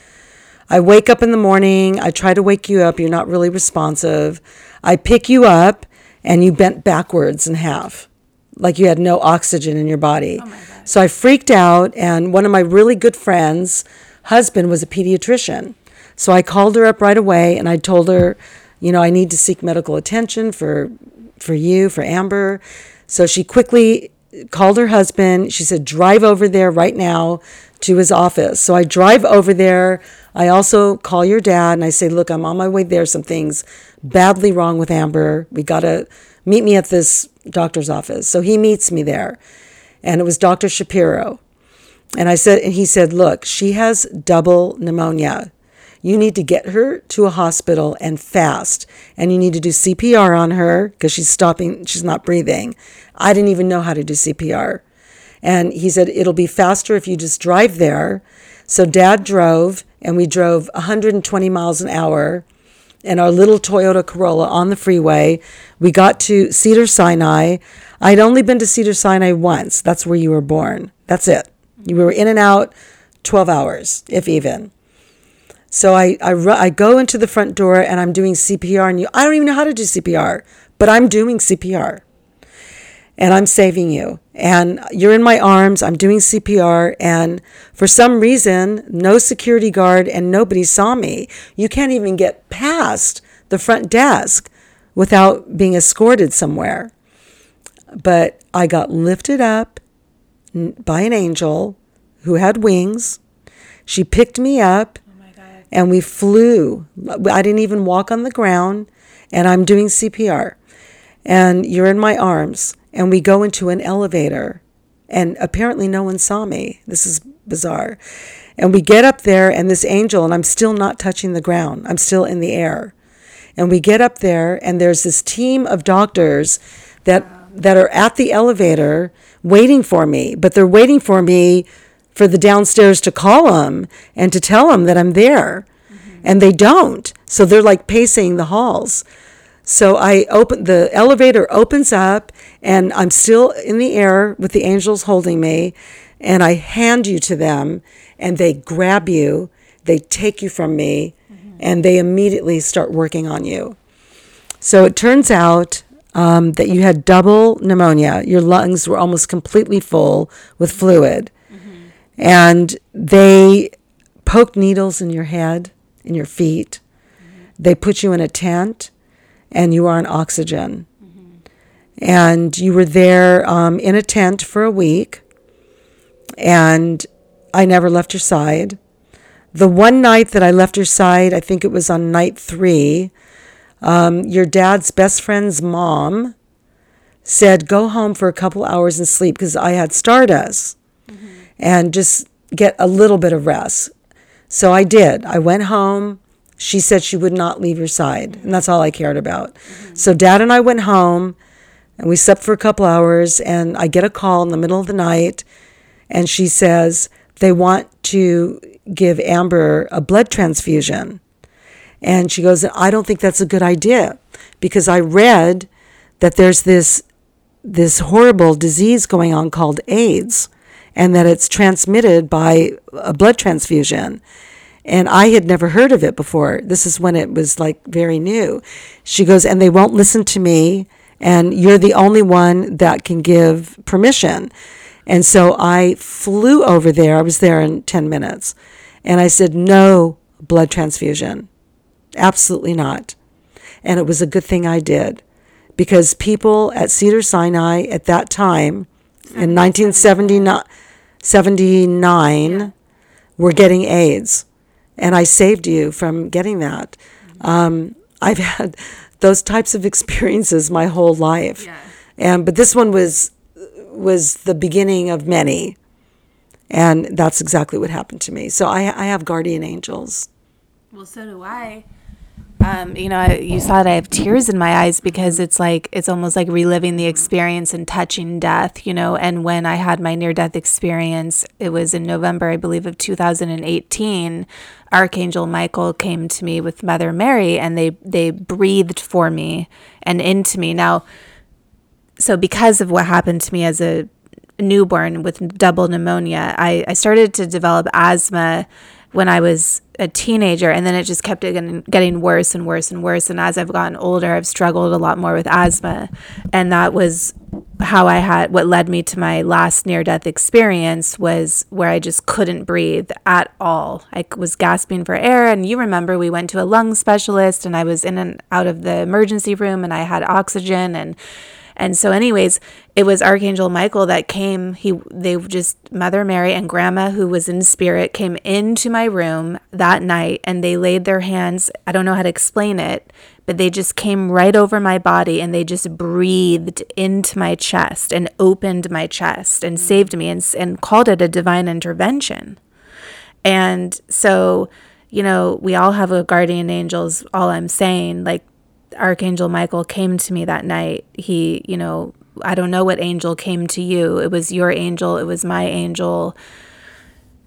I wake up in the morning. I try to wake you up. You're not really responsive. I pick you up and you bent backwards in half, like you had no oxygen in your body. so I freaked out. And one of my really good friends' husband was a pediatrician. So I called her up right away and I told her, you know, I need to seek medical attention for for you, for Amber. So she quickly called her husband. She said, drive over there right now to his office. So I drive over there. I also call your dad and I say, look, I'm on my way there. Some things badly wrong with Amber. We got to meet me at this doctor's office. So he meets me there. And it was Dr. Shapiro. And I said, and he said, look, she has double pneumonia. You need to get her to a hospital and fast. And you need to do CPR on her because she's stopping, she's not breathing. I didn't even know how to do CPR. And he said, it'll be faster if you just drive there. So dad drove, and we drove 120 miles an hour in our little Toyota Corolla on the freeway. We got to Cedar Sinai. I'd only been to Cedar Sinai once. That's where you were born. That's it. You were in and out 12 hours, if even. So I, I, I go into the front door and I'm doing CPR, and you, I don't even know how to do CPR, but I'm doing CPR and I'm saving you. And you're in my arms, I'm doing CPR, and for some reason, no security guard and nobody saw me. You can't even get past the front desk without being escorted somewhere. But I got lifted up by an angel who had wings. She picked me up oh and we flew. I didn't even walk on the ground, and I'm doing CPR. And you're in my arms, and we go into an elevator, and apparently no one saw me. This is bizarre. And we get up there, and this angel, and I'm still not touching the ground, I'm still in the air. And we get up there, and there's this team of doctors that that are at the elevator waiting for me, but they're waiting for me for the downstairs to call them and to tell them that I'm there. Mm-hmm. And they don't. So they're like pacing the halls. So I open the elevator opens up and I'm still in the air with the angels holding me and I hand you to them and they grab you, they take you from me mm-hmm. and they immediately start working on you. So it turns out um, that you had double pneumonia. Your lungs were almost completely full with fluid. And they poked needles in your head, in your feet. They put you in a tent, and you were on oxygen. And you were there um, in a tent for a week. And I never left your side. The one night that I left your side, I think it was on night three, um, your dad's best friend's mom said, Go home for a couple hours and sleep because I had stardust and just get a little bit of rest. So I did. I went home. She said she would not leave your side, and that's all I cared about. So dad and I went home and we slept for a couple hours and I get a call in the middle of the night and she says they want to give Amber a blood transfusion. And she goes, I don't think that's a good idea because I read that there's this this horrible disease going on called AIDS and that it's transmitted by a blood transfusion. And I had never heard of it before. This is when it was like very new. She goes, and they won't listen to me, and you're the only one that can give permission. And so I flew over there. I was there in 10 minutes. And I said, no blood transfusion. Absolutely not. And it was a good thing I did because people at Cedar Sinai at that time in 1979 79 were getting AIDS. And I saved you from getting that. Um, I've had those types of experiences my whole life. Yeah. And but this one was was the beginning of many. And that's exactly what happened to me. So I I have guardian angels. Well, so do I. Um, you know, you saw that I have tears in my eyes because it's like it's almost like reliving the experience and touching death. You know, and when I had my near-death experience, it was in November, I believe, of 2018. Archangel Michael came to me with Mother Mary, and they they breathed for me and into me. Now, so because of what happened to me as a newborn with double pneumonia, I, I started to develop asthma when I was a teenager, and then it just kept getting, getting worse and worse and worse. And as I've gotten older, I've struggled a lot more with asthma, and that was how I had what led me to my last near death experience was where I just couldn't breathe at all. I was gasping for air, and you remember we went to a lung specialist, and I was in and out of the emergency room, and I had oxygen and and so, anyways, it was Archangel Michael that came. He, they just, Mother Mary and Grandma, who was in spirit, came into my room that night and they laid their hands. I don't know how to explain it, but they just came right over my body and they just breathed into my chest and opened my chest and mm. saved me and, and called it a divine intervention. And so, you know, we all have a guardian angels, all I'm saying. Like, Archangel Michael came to me that night. He, you know, I don't know what angel came to you. It was your angel, it was my angel.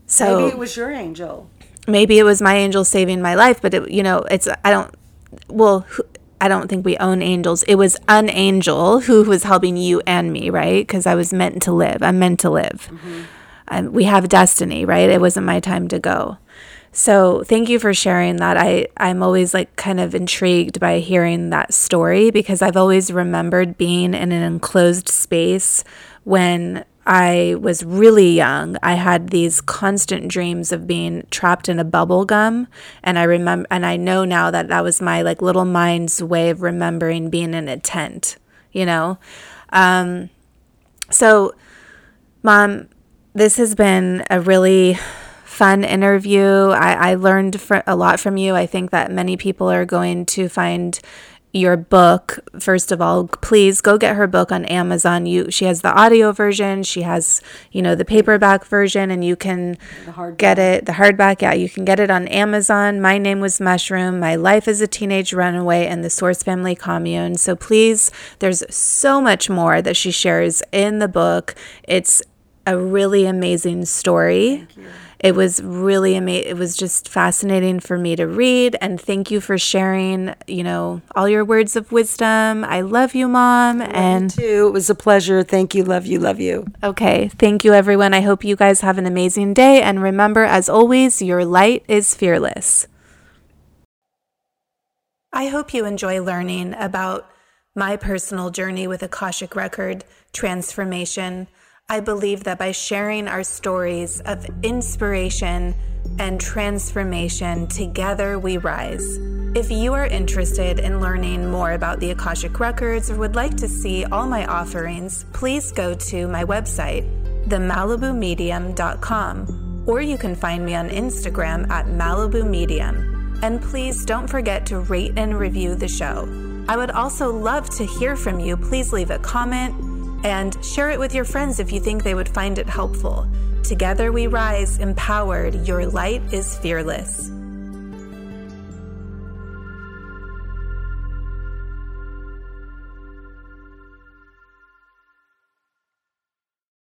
So Maybe it was your angel. maybe it was my angel saving my life, but it, you know, it's I don't well, I don't think we own angels. It was an angel who was helping you and me, right? Because I was meant to live. I'm meant to live. Um, we have destiny, right? It wasn't my time to go. So thank you for sharing that. I I'm always like kind of intrigued by hearing that story because I've always remembered being in an enclosed space when I was really young. I had these constant dreams of being trapped in a bubble gum and I remember and I know now that that was my like little mind's way of remembering being in a tent, you know. Um so mom, this has been a really fun interview. I, I learned fr- a lot from you. I think that many people are going to find your book. First of all, please go get her book on Amazon. You, she has the audio version. She has, you know, the paperback version, and you can get it. The hardback, yeah, you can get it on Amazon. My name was Mushroom. My life as a teenage runaway and the Source Family Commune. So please, there's so much more that she shares in the book. It's a really amazing story. It was really amazing. It was just fascinating for me to read. And thank you for sharing, you know, all your words of wisdom. I love you, Mom. And Too. It was a pleasure. Thank you. Love you. Love you. okay, thank you, everyone. I hope you guys have an amazing day. And remember, as always, your light is fearless. I hope you enjoy learning about my personal journey with Akashic Record transformation. I believe that by sharing our stories of inspiration and transformation, together we rise. If you are interested in learning more about the Akashic Records or would like to see all my offerings, please go to my website, themalibumedium.com, or you can find me on Instagram at Malibu Medium. And please don't forget to rate and review the show. I would also love to hear from you. Please leave a comment and share it with your friends if you think they would find it helpful. Together we rise, empowered. Your light is fearless.